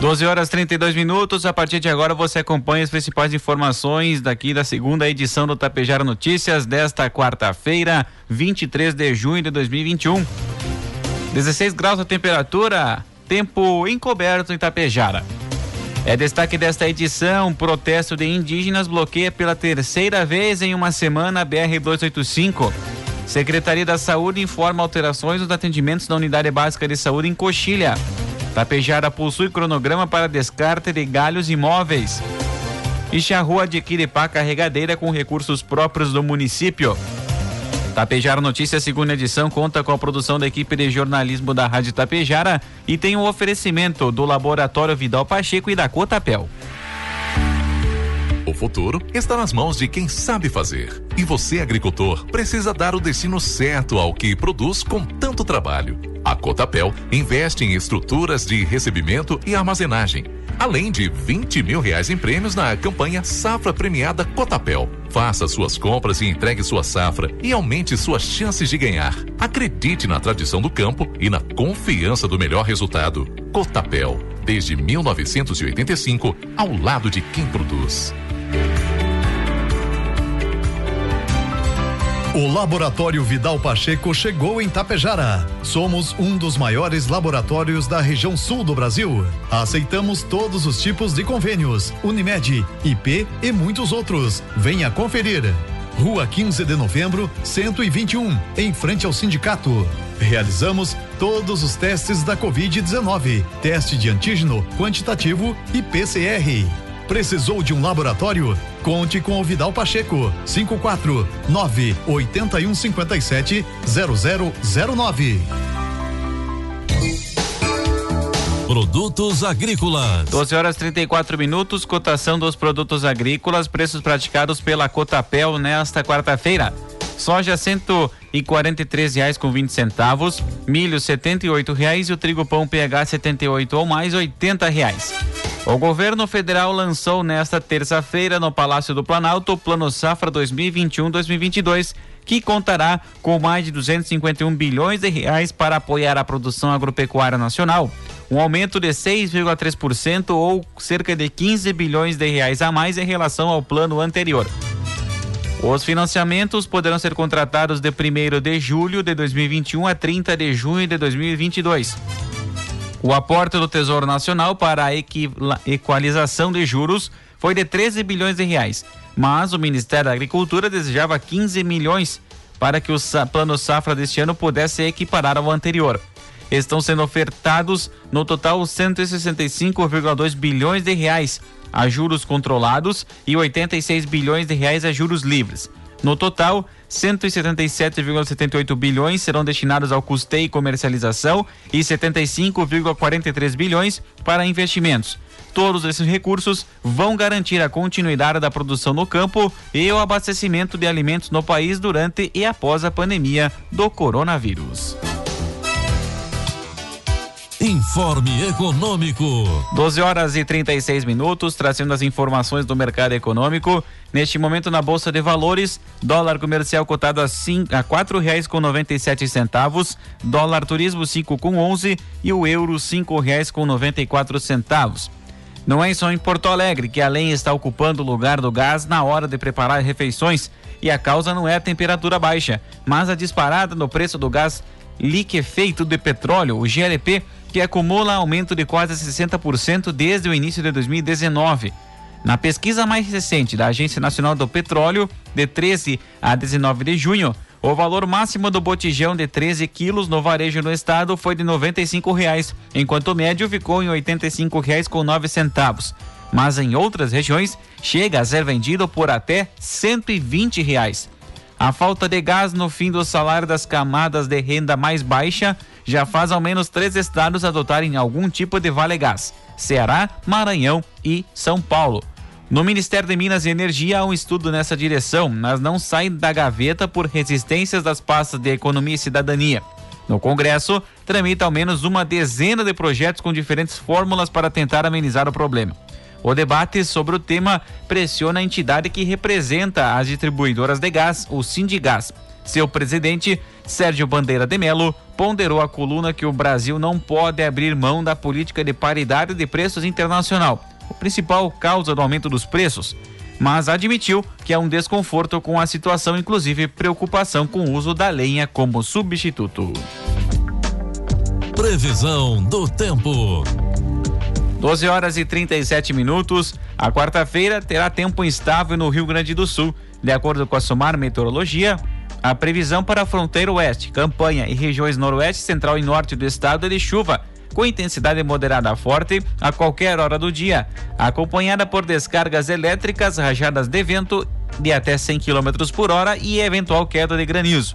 12 horas 32 minutos. A partir de agora você acompanha as principais informações daqui da segunda edição do Tapejara Notícias desta quarta-feira, 23 de junho de 2021. 16 graus a temperatura, tempo encoberto em Tapejara. É destaque desta edição: protesto de indígenas bloqueia pela terceira vez em uma semana a BR-285. Secretaria da Saúde informa alterações nos atendimentos da Unidade Básica de Saúde em Coxilha. Tapejara possui cronograma para descarte de galhos imóveis. E Charrua adquire pá carregadeira com recursos próprios do município. Tapejara Notícias, segunda edição, conta com a produção da equipe de jornalismo da Rádio Tapejara e tem um oferecimento do Laboratório Vidal Pacheco e da Cotapel. O futuro está nas mãos de quem sabe fazer. E você, agricultor, precisa dar o destino certo ao que produz com tanto trabalho. A Cotapel investe em estruturas de recebimento e armazenagem, além de 20 mil reais em prêmios na campanha Safra Premiada Cotapel. Faça suas compras e entregue sua safra e aumente suas chances de ganhar. Acredite na tradição do campo e na confiança do melhor resultado. Cotapel, desde 1985, ao lado de quem produz. O Laboratório Vidal Pacheco chegou em Tapejara. Somos um dos maiores laboratórios da região sul do Brasil. Aceitamos todos os tipos de convênios, Unimed, IP e muitos outros. Venha conferir. Rua 15 de Novembro, 121, em frente ao sindicato. Realizamos todos os testes da Covid-19, teste de antígeno quantitativo e PCR. Precisou de um laboratório? Conte com o Vidal Pacheco. 549 8157 0009. Produtos agrícolas. 12 horas 34 minutos, cotação dos produtos agrícolas, preços praticados pela Cotapel nesta quarta-feira. Soja cento e quarenta e três reais com vinte centavos, milho setenta e oito reais e o trigo pão PH 78 ou mais oitenta reais. O governo federal lançou nesta terça-feira no Palácio do Planalto o Plano Safra 2021-2022, que contará com mais de 251 bilhões de reais para apoiar a produção agropecuária nacional, um aumento de 6,3% ou cerca de 15 bilhões de reais a mais em relação ao plano anterior. Os financiamentos poderão ser contratados de 1 de julho de 2021 a 30 de junho de 2022. O aporte do Tesouro Nacional para a equalização de juros foi de 13 bilhões de reais, mas o Ministério da Agricultura desejava 15 milhões para que o plano safra deste ano pudesse equiparar ao anterior. Estão sendo ofertados no total 165,2 bilhões de reais a juros controlados e 86 bilhões de reais a juros livres. No total, 177,78 bilhões serão destinados ao custeio e comercialização e 75,43 bilhões para investimentos. Todos esses recursos vão garantir a continuidade da produção no campo e o abastecimento de alimentos no país durante e após a pandemia do coronavírus. Informe Econômico. 12 horas e 36 minutos, trazendo as informações do mercado econômico. Neste momento, na Bolsa de Valores, dólar comercial cotado a, cinco, a quatro reais com noventa e sete centavos, dólar turismo cinco com onze e o euro cinco reais com noventa e quatro centavos. Não é só em Porto Alegre que a lenha está ocupando o lugar do gás na hora de preparar refeições e a causa não é a temperatura baixa, mas a disparada no preço do gás liquefeito de petróleo, o GLP, que acumula aumento de quase 60% desde o início de 2019. Na pesquisa mais recente da Agência Nacional do Petróleo, de 13 a 19 de junho, o valor máximo do botijão de 13 quilos no varejo no estado foi de 95 reais, enquanto o médio ficou em 85 reais com 9 centavos. Mas em outras regiões chega a ser vendido por até 120 reais. A falta de gás no fim do salário das camadas de renda mais baixa já faz ao menos três estados adotarem algum tipo de vale gás: Ceará, Maranhão e São Paulo. No Ministério de Minas e Energia há um estudo nessa direção, mas não sai da gaveta por resistências das pastas de Economia e Cidadania. No Congresso, tramita ao menos uma dezena de projetos com diferentes fórmulas para tentar amenizar o problema. O debate sobre o tema pressiona a entidade que representa as distribuidoras de gás, o Sindigás. Seu presidente, Sérgio Bandeira de Melo, ponderou a coluna que o Brasil não pode abrir mão da política de paridade de preços internacional o principal causa do aumento dos preços, mas admitiu que há um desconforto com a situação, inclusive preocupação com o uso da lenha como substituto. Previsão do tempo. 12 horas e 37 minutos. A quarta-feira terá tempo instável no Rio Grande do Sul. De acordo com a Sumar Meteorologia, a previsão para a fronteira oeste, campanha e regiões noroeste, central e norte do estado é de chuva com intensidade moderada a forte a qualquer hora do dia, acompanhada por descargas elétricas, rajadas de vento de até 100 km por hora e eventual queda de granizo.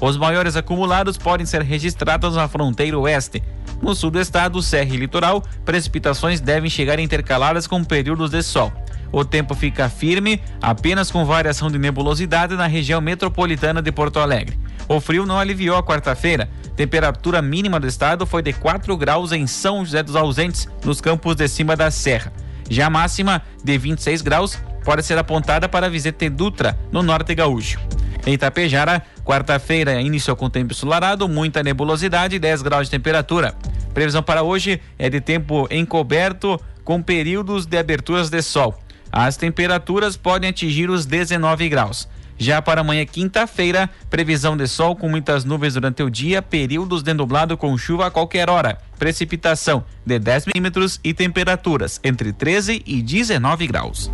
Os maiores acumulados podem ser registrados na fronteira oeste. No sul do estado, serra e litoral, precipitações devem chegar intercaladas com períodos de sol. O tempo fica firme, apenas com variação de nebulosidade na região metropolitana de Porto Alegre. O frio não aliviou a quarta-feira, Temperatura mínima do estado foi de 4 graus em São José dos Ausentes, nos campos de cima da serra. Já a máxima, de 26 graus, pode ser apontada para Visete Dutra, no norte gaúcho. Em Itapejara, quarta-feira iniciou com tempo ensolarado, muita nebulosidade e 10 graus de temperatura. Previsão para hoje é de tempo encoberto, com períodos de aberturas de sol. As temperaturas podem atingir os 19 graus. Já para amanhã, quinta-feira, previsão de sol com muitas nuvens durante o dia, períodos de nublado com chuva a qualquer hora. Precipitação de 10 milímetros e temperaturas entre 13 e 19 graus.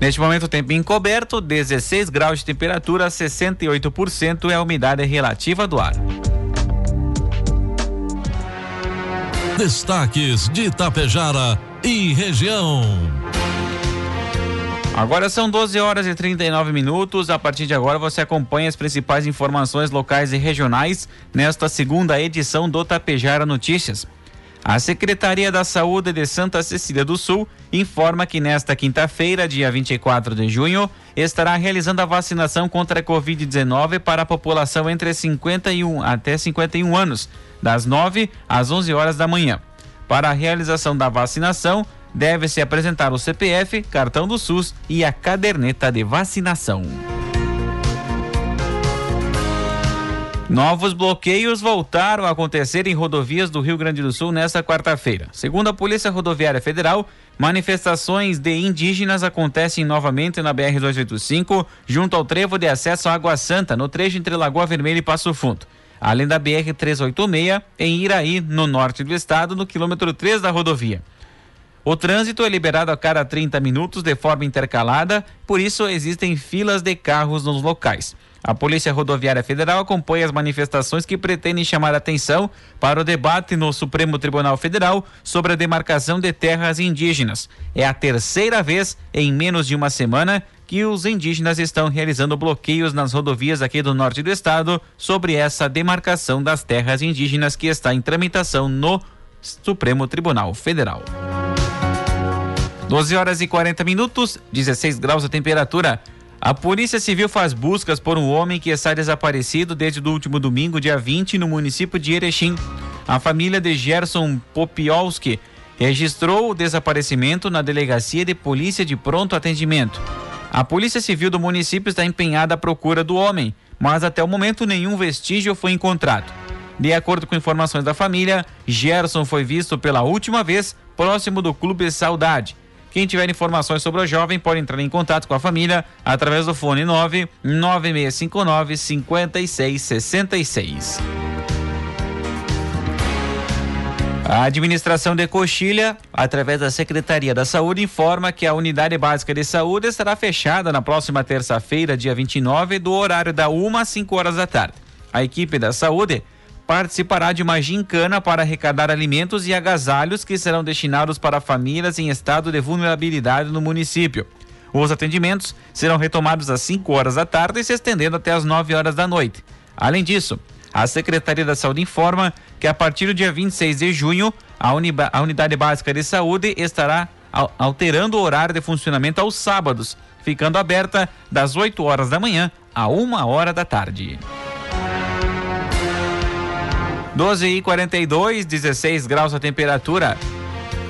Neste momento, tempo encoberto, 16 graus de temperatura, 68% é a umidade relativa do ar. Destaques de Itapejara e região. Agora são 12 horas e 39 minutos. A partir de agora você acompanha as principais informações locais e regionais nesta segunda edição do Tapejara Notícias. A Secretaria da Saúde de Santa Cecília do Sul informa que nesta quinta-feira, dia 24 de junho, estará realizando a vacinação contra a Covid-19 para a população entre 51 até 51 anos, das 9 às 11 horas da manhã. Para a realização da vacinação, deve-se apresentar o CPF, cartão do SUS e a caderneta de vacinação. Novos bloqueios voltaram a acontecer em rodovias do Rio Grande do Sul nesta quarta-feira. Segundo a Polícia Rodoviária Federal, manifestações de indígenas acontecem novamente na BR-285, junto ao trevo de acesso à Água Santa, no trecho entre Lagoa Vermelha e Passo Fundo. Além da BR-386, em Iraí, no norte do estado, no quilômetro 3 da rodovia. O trânsito é liberado a cada 30 minutos de forma intercalada, por isso existem filas de carros nos locais. A Polícia Rodoviária Federal acompanha as manifestações que pretendem chamar atenção para o debate no Supremo Tribunal Federal sobre a demarcação de terras indígenas. É a terceira vez em menos de uma semana que os indígenas estão realizando bloqueios nas rodovias aqui do norte do estado sobre essa demarcação das terras indígenas que está em tramitação no Supremo Tribunal Federal. 12 horas e 40 minutos, 16 graus a temperatura. A Polícia Civil faz buscas por um homem que está desaparecido desde o último domingo, dia 20, no município de Erechim. A família de Gerson Popiolski registrou o desaparecimento na Delegacia de Polícia de Pronto Atendimento. A Polícia Civil do município está empenhada à procura do homem, mas até o momento nenhum vestígio foi encontrado. De acordo com informações da família, Gerson foi visto pela última vez próximo do Clube Saudade quem tiver informações sobre o jovem pode entrar em contato com a família através do fone 9 9659 5666. A administração de Coxilha, através da Secretaria da Saúde, informa que a unidade básica de saúde estará fechada na próxima terça-feira, dia 29, do horário da 1 às 5 horas da tarde. A equipe da saúde participará de uma gincana para arrecadar alimentos e agasalhos que serão destinados para famílias em estado de vulnerabilidade no município. Os atendimentos serão retomados às 5 horas da tarde e se estendendo até às 9 horas da noite. Além disso, a Secretaria da Saúde informa que a partir do dia 26 de junho, a, a Unidade Básica de Saúde estará alterando o horário de funcionamento aos sábados, ficando aberta das 8 horas da manhã a 1 hora da tarde. 12 e 42, 16 graus a temperatura.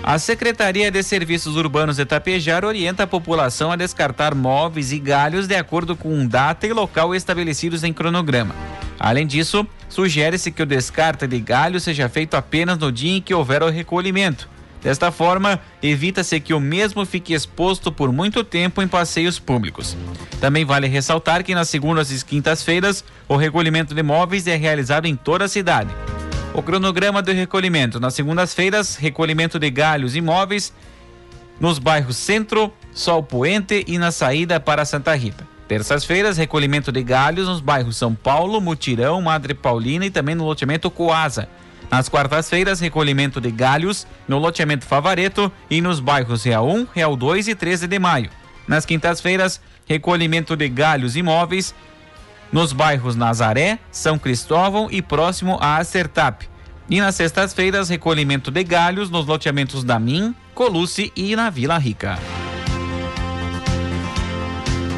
A Secretaria de Serviços Urbanos de Tapejar orienta a população a descartar móveis e galhos de acordo com data e local estabelecidos em cronograma. Além disso, sugere-se que o descarte de galho seja feito apenas no dia em que houver o recolhimento. Desta forma, evita-se que o mesmo fique exposto por muito tempo em passeios públicos. Também vale ressaltar que nas segundas e quintas-feiras, o recolhimento de móveis é realizado em toda a cidade. O cronograma do recolhimento. Nas segundas-feiras, recolhimento de galhos e móveis nos bairros Centro, Sol Poente e na saída para Santa Rita. Terças-feiras, recolhimento de galhos nos bairros São Paulo, Mutirão, Madre Paulina e também no loteamento Coasa. Nas quartas-feiras, recolhimento de galhos no loteamento Favareto e nos bairros Real 1, Real 2 e 13 de maio. Nas quintas-feiras, recolhimento de galhos imóveis nos bairros Nazaré, São Cristóvão e próximo a Acertap. E nas sextas-feiras, recolhimento de galhos nos loteamentos da Min, e na Vila Rica.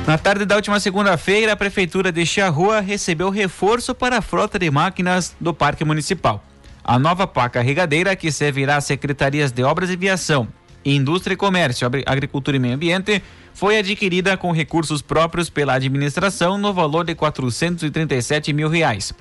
Na tarde da última segunda-feira, a Prefeitura de Charrua recebeu reforço para a frota de máquinas do Parque Municipal. A nova pá carregadeira, que servirá às secretarias de Obras e Viação, Indústria e Comércio, Agricultura e Meio Ambiente, foi adquirida com recursos próprios pela administração no valor de 437 mil reais.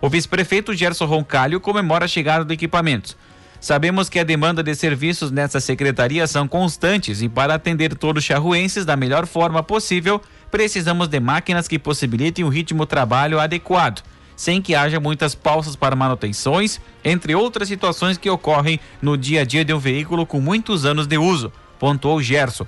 O vice-prefeito Gerson Roncalho comemora a chegada do equipamento. Sabemos que a demanda de serviços nessa secretaria são constantes e para atender todos os charruenses da melhor forma possível, precisamos de máquinas que possibilitem um ritmo de trabalho adequado, sem que haja muitas pausas para manutenções, entre outras situações que ocorrem no dia a dia de um veículo com muitos anos de uso, pontuou Gerson.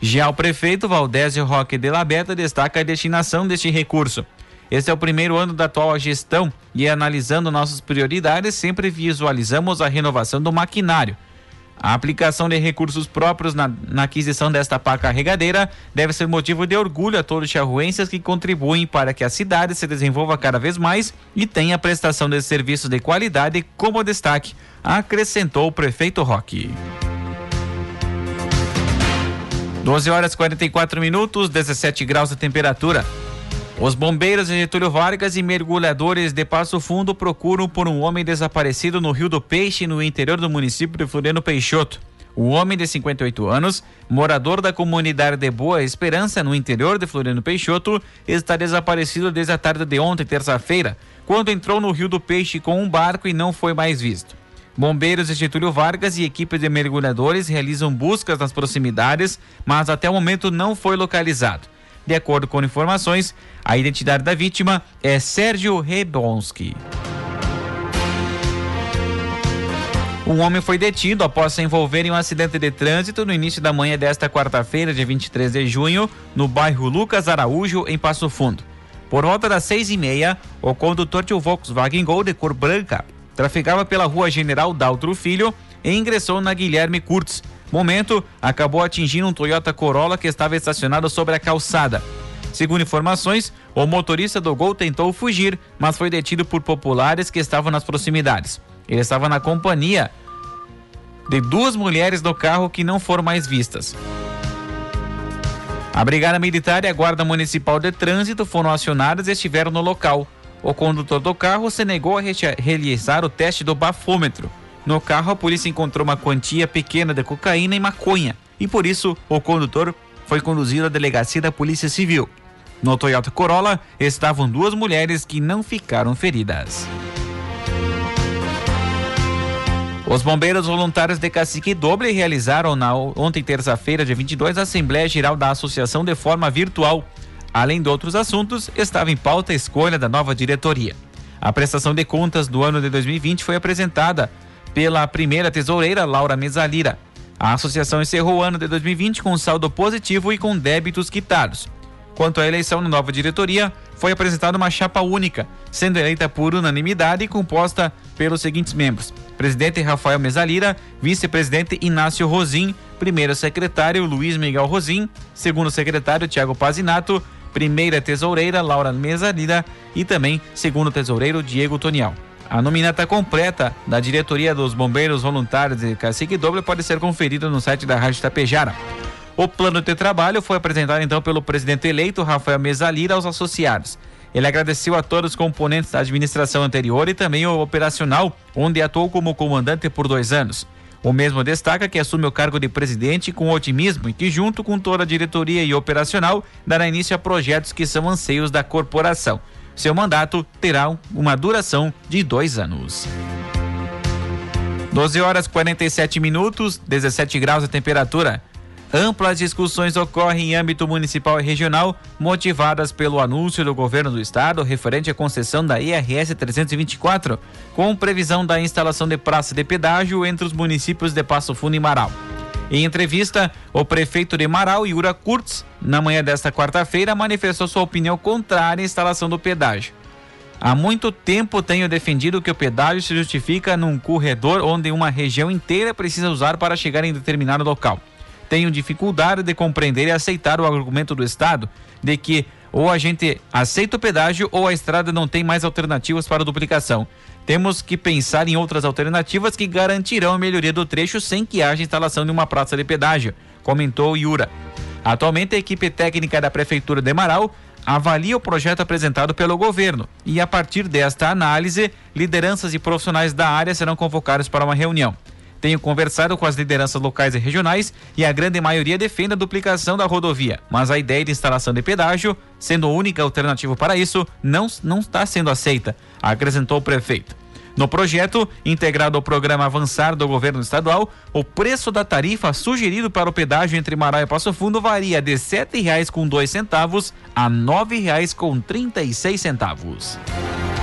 Já o prefeito Valdésio Roque de la Beta destaca a destinação deste recurso. Este é o primeiro ano da atual gestão e analisando nossas prioridades, sempre visualizamos a renovação do maquinário. A aplicação de recursos próprios na, na aquisição desta pá carregadeira deve ser motivo de orgulho a todos os charruenses que contribuem para que a cidade se desenvolva cada vez mais e tenha prestação de serviços de qualidade como destaque, acrescentou o prefeito Roque. 12 horas 44 minutos, 17 graus de temperatura. Os bombeiros de Getúlio Vargas e mergulhadores de Passo Fundo procuram por um homem desaparecido no Rio do Peixe, no interior do município de Floriano Peixoto. O homem de 58 anos, morador da comunidade de Boa Esperança, no interior de Floriano Peixoto, está desaparecido desde a tarde de ontem, terça-feira, quando entrou no Rio do Peixe com um barco e não foi mais visto. Bombeiros de Getúlio Vargas e equipes de mergulhadores realizam buscas nas proximidades, mas até o momento não foi localizado. De acordo com informações, a identidade da vítima é Sérgio Rebonski. Um homem foi detido após se envolver em um acidente de trânsito no início da manhã desta quarta-feira, dia 23 de junho, no bairro Lucas Araújo, em Passo Fundo. Por volta das seis e meia, o condutor de um Volkswagen Gol de cor branca trafegava pela rua General Daltro Filho e ingressou na Guilherme Kurtz. Momento, acabou atingindo um Toyota Corolla que estava estacionado sobre a calçada. Segundo informações, o motorista do Gol tentou fugir, mas foi detido por populares que estavam nas proximidades. Ele estava na companhia de duas mulheres no carro que não foram mais vistas. A Brigada Militar e a Guarda Municipal de Trânsito foram acionadas e estiveram no local. O condutor do carro se negou a realizar o teste do bafômetro. No carro, a polícia encontrou uma quantia pequena de cocaína e maconha, e por isso o condutor foi conduzido à delegacia da Polícia Civil. No Toyota Corolla estavam duas mulheres que não ficaram feridas. Os bombeiros voluntários de Cacique Doble realizaram na ontem terça-feira, dia 22, a Assembleia Geral da Associação de forma virtual. Além de outros assuntos, estava em pauta a escolha da nova diretoria. A prestação de contas do ano de 2020 foi apresentada pela primeira tesoureira Laura Mesalira. A associação encerrou o ano de 2020 com saldo positivo e com débitos quitados. Quanto à eleição na nova diretoria, foi apresentada uma chapa única, sendo eleita por unanimidade e composta pelos seguintes membros: presidente Rafael Mesalira, vice-presidente Inácio Rosim, primeiro secretário Luiz Miguel Rosim, segundo secretário Tiago Pazinato, primeira tesoureira Laura Mesalira e também segundo tesoureiro Diego Tonial. A nominata completa da diretoria dos bombeiros voluntários de Cacique Doble pode ser conferida no site da Rádio Tapejara. O plano de trabalho foi apresentado então pelo presidente eleito Rafael Mesalira aos associados. Ele agradeceu a todos os componentes da administração anterior e também o operacional, onde atuou como comandante por dois anos. O mesmo destaca que assume o cargo de presidente com otimismo e que, junto com toda a diretoria e operacional, dará início a projetos que são anseios da corporação. Seu mandato terá uma duração de dois anos. 12 horas 47 minutos, 17 graus de temperatura. Amplas discussões ocorrem em âmbito municipal e regional, motivadas pelo anúncio do governo do estado referente à concessão da IRS 324, com previsão da instalação de praça de pedágio entre os municípios de Passo Fundo e Marau. Em entrevista, o prefeito de Marau, Yura Kurtz, na manhã desta quarta-feira, manifestou sua opinião contrária à instalação do pedágio. Há muito tempo tenho defendido que o pedágio se justifica num corredor onde uma região inteira precisa usar para chegar em determinado local tenho dificuldade de compreender e aceitar o argumento do Estado de que ou a gente aceita o pedágio ou a estrada não tem mais alternativas para duplicação. Temos que pensar em outras alternativas que garantirão a melhoria do trecho sem que haja instalação de uma praça de pedágio, comentou Yura. Atualmente, a equipe técnica da Prefeitura de Marau avalia o projeto apresentado pelo governo e, a partir desta análise, lideranças e profissionais da área serão convocados para uma reunião. Tenho conversado com as lideranças locais e regionais e a grande maioria defende a duplicação da rodovia, mas a ideia de instalação de pedágio, sendo a única alternativa para isso, não, não está sendo aceita, acrescentou o prefeito. No projeto, integrado ao programa Avançar do governo estadual, o preço da tarifa sugerido para o pedágio entre Mará e Passo Fundo varia de R$ 7,02 a R$ 9,36.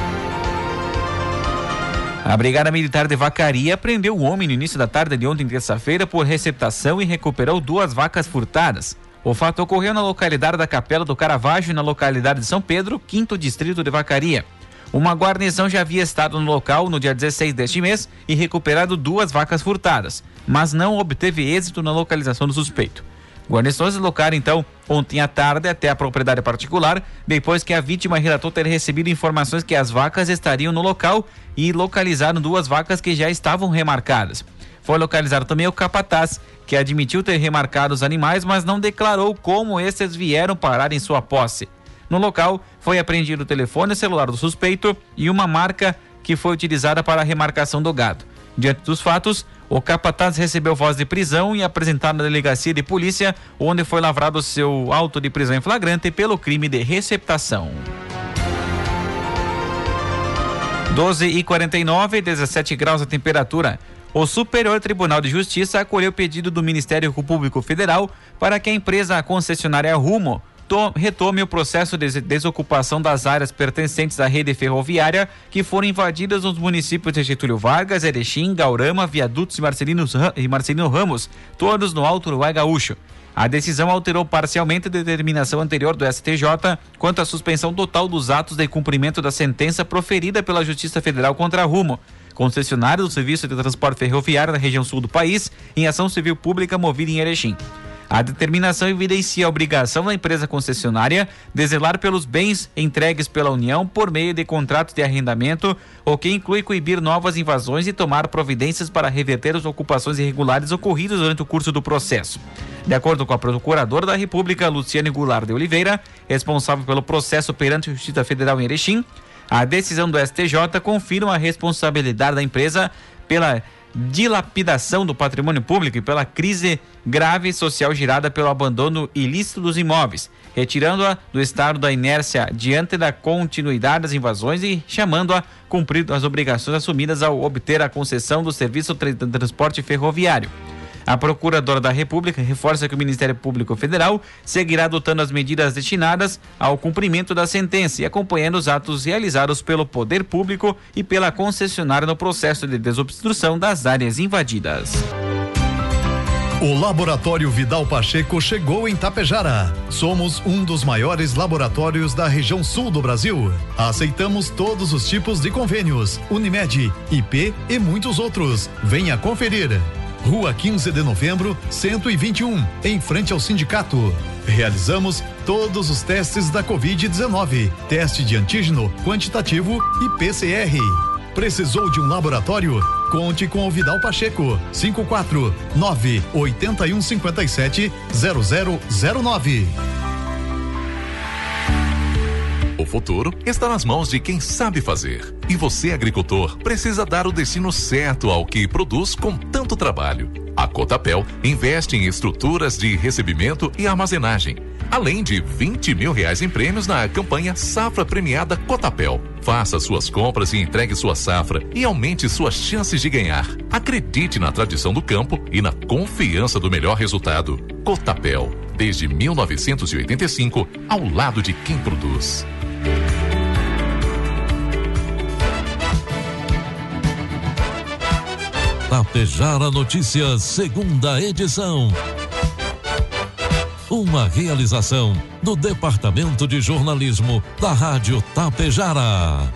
A Brigada Militar de Vacaria prendeu o homem no início da tarde de ontem, terça-feira, por receptação e recuperou duas vacas furtadas. O fato ocorreu na localidade da Capela do Caravaggio, na localidade de São Pedro, quinto distrito de Vacaria. Uma guarnição já havia estado no local no dia 16 deste mês e recuperado duas vacas furtadas, mas não obteve êxito na localização do suspeito. Guarnições deslocaram então ontem à tarde até a propriedade particular, depois que a vítima relatou ter recebido informações que as vacas estariam no local e localizaram duas vacas que já estavam remarcadas. Foi localizado também o capataz, que admitiu ter remarcado os animais, mas não declarou como esses vieram parar em sua posse. No local, foi apreendido o telefone celular do suspeito e uma marca que foi utilizada para a remarcação do gado. Diante dos fatos, o capataz recebeu voz de prisão e apresentado na delegacia de polícia, onde foi lavrado seu auto de prisão em flagrante pelo crime de receptação. 12 e 49, 17 graus a temperatura. O Superior Tribunal de Justiça acolheu o pedido do Ministério Público Federal para que a empresa concessionária Rumo retome o processo de desocupação das áreas pertencentes à rede ferroviária que foram invadidas nos municípios de Getúlio Vargas, Erechim, Gaurama, Viadutos e Marcelino, Ramos, todos no Alto Uruguai Gaúcho. A decisão alterou parcialmente a determinação anterior do STJ quanto à suspensão total dos atos de cumprimento da sentença proferida pela Justiça Federal contra Rumo, concessionário do Serviço de Transporte Ferroviário da região sul do país, em ação civil pública movida em Erechim. A determinação evidencia a obrigação da empresa concessionária de zelar pelos bens entregues pela União por meio de contratos de arrendamento, o que inclui coibir novas invasões e tomar providências para reverter as ocupações irregulares ocorridas durante o curso do processo. De acordo com a Procuradora da República, Luciane Goulart de Oliveira, responsável pelo processo perante a Justiça Federal em Erechim, a decisão do STJ confirma a responsabilidade da empresa pela dilapidação do patrimônio público e pela crise grave social gerada pelo abandono ilícito dos imóveis, retirando-a do estado da inércia diante da continuidade das invasões e chamando-a cumprir as obrigações assumidas ao obter a concessão do serviço de transporte ferroviário. A Procuradora da República reforça que o Ministério Público Federal seguirá adotando as medidas destinadas ao cumprimento da sentença e acompanhando os atos realizados pelo Poder Público e pela concessionária no processo de desobstrução das áreas invadidas. O Laboratório Vidal Pacheco chegou em Tapejara. Somos um dos maiores laboratórios da região sul do Brasil. Aceitamos todos os tipos de convênios, Unimed, IP e muitos outros. Venha conferir. Rua 15 de Novembro, 121, em frente ao sindicato. Realizamos todos os testes da Covid-19, teste de antígeno quantitativo e PCR. Precisou de um laboratório? Conte com o Vidal Pacheco. 549 8157 0009. O futuro está nas mãos de quem sabe fazer. E você, agricultor, precisa dar o destino certo ao que produz com tanto trabalho. A Cotapel investe em estruturas de recebimento e armazenagem, além de 20 mil reais em prêmios na campanha Safra Premiada Cotapel. Faça suas compras e entregue sua safra e aumente suas chances de ganhar. Acredite na tradição do campo e na confiança do melhor resultado. Cotapel, desde 1985, ao lado de quem produz. Tapejara Notícias, segunda edição. Uma realização do Departamento de Jornalismo da Rádio Tapejara.